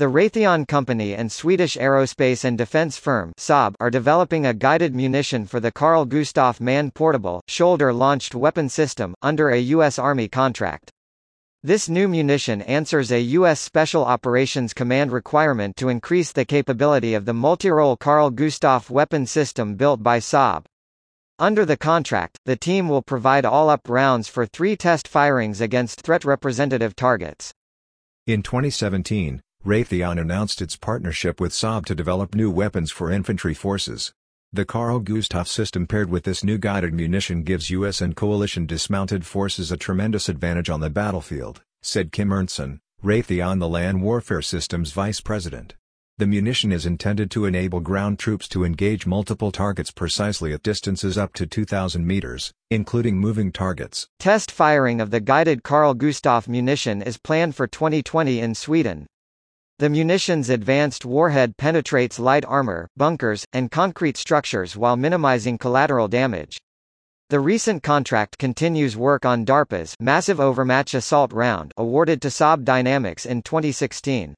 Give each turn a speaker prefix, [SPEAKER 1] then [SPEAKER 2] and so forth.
[SPEAKER 1] The Raytheon Company and Swedish aerospace and defense firm Saab are developing a guided munition for the Carl Gustaf man-portable, shoulder-launched weapon system, under a U.S. Army contract. This new munition answers a U.S. Special Operations Command requirement to increase the capability of the multi-role Carl Gustaf weapon system built by Saab. Under the contract, the team will provide all-up rounds for three test firings against threat representative targets.
[SPEAKER 2] In 2017, Raytheon announced its partnership with Saab to develop new weapons for infantry forces. The Carl Gustaf system paired with this new guided munition gives U.S. and coalition dismounted forces a tremendous advantage on the battlefield, said Kim Ernzen, Raytheon the Land Warfare Systems Vice President. The munition is intended to enable ground troops to engage multiple targets precisely at distances up to 2,000 meters, including moving targets.
[SPEAKER 1] Test firing of the guided Carl Gustaf munition is planned for 2020 in Sweden. The munition's advanced warhead penetrates light armor, bunkers, and concrete structures while minimizing collateral damage. The recent contract continues work on DARPA's Massive Overmatch Assault Round awarded to Saab Dynamics in 2016.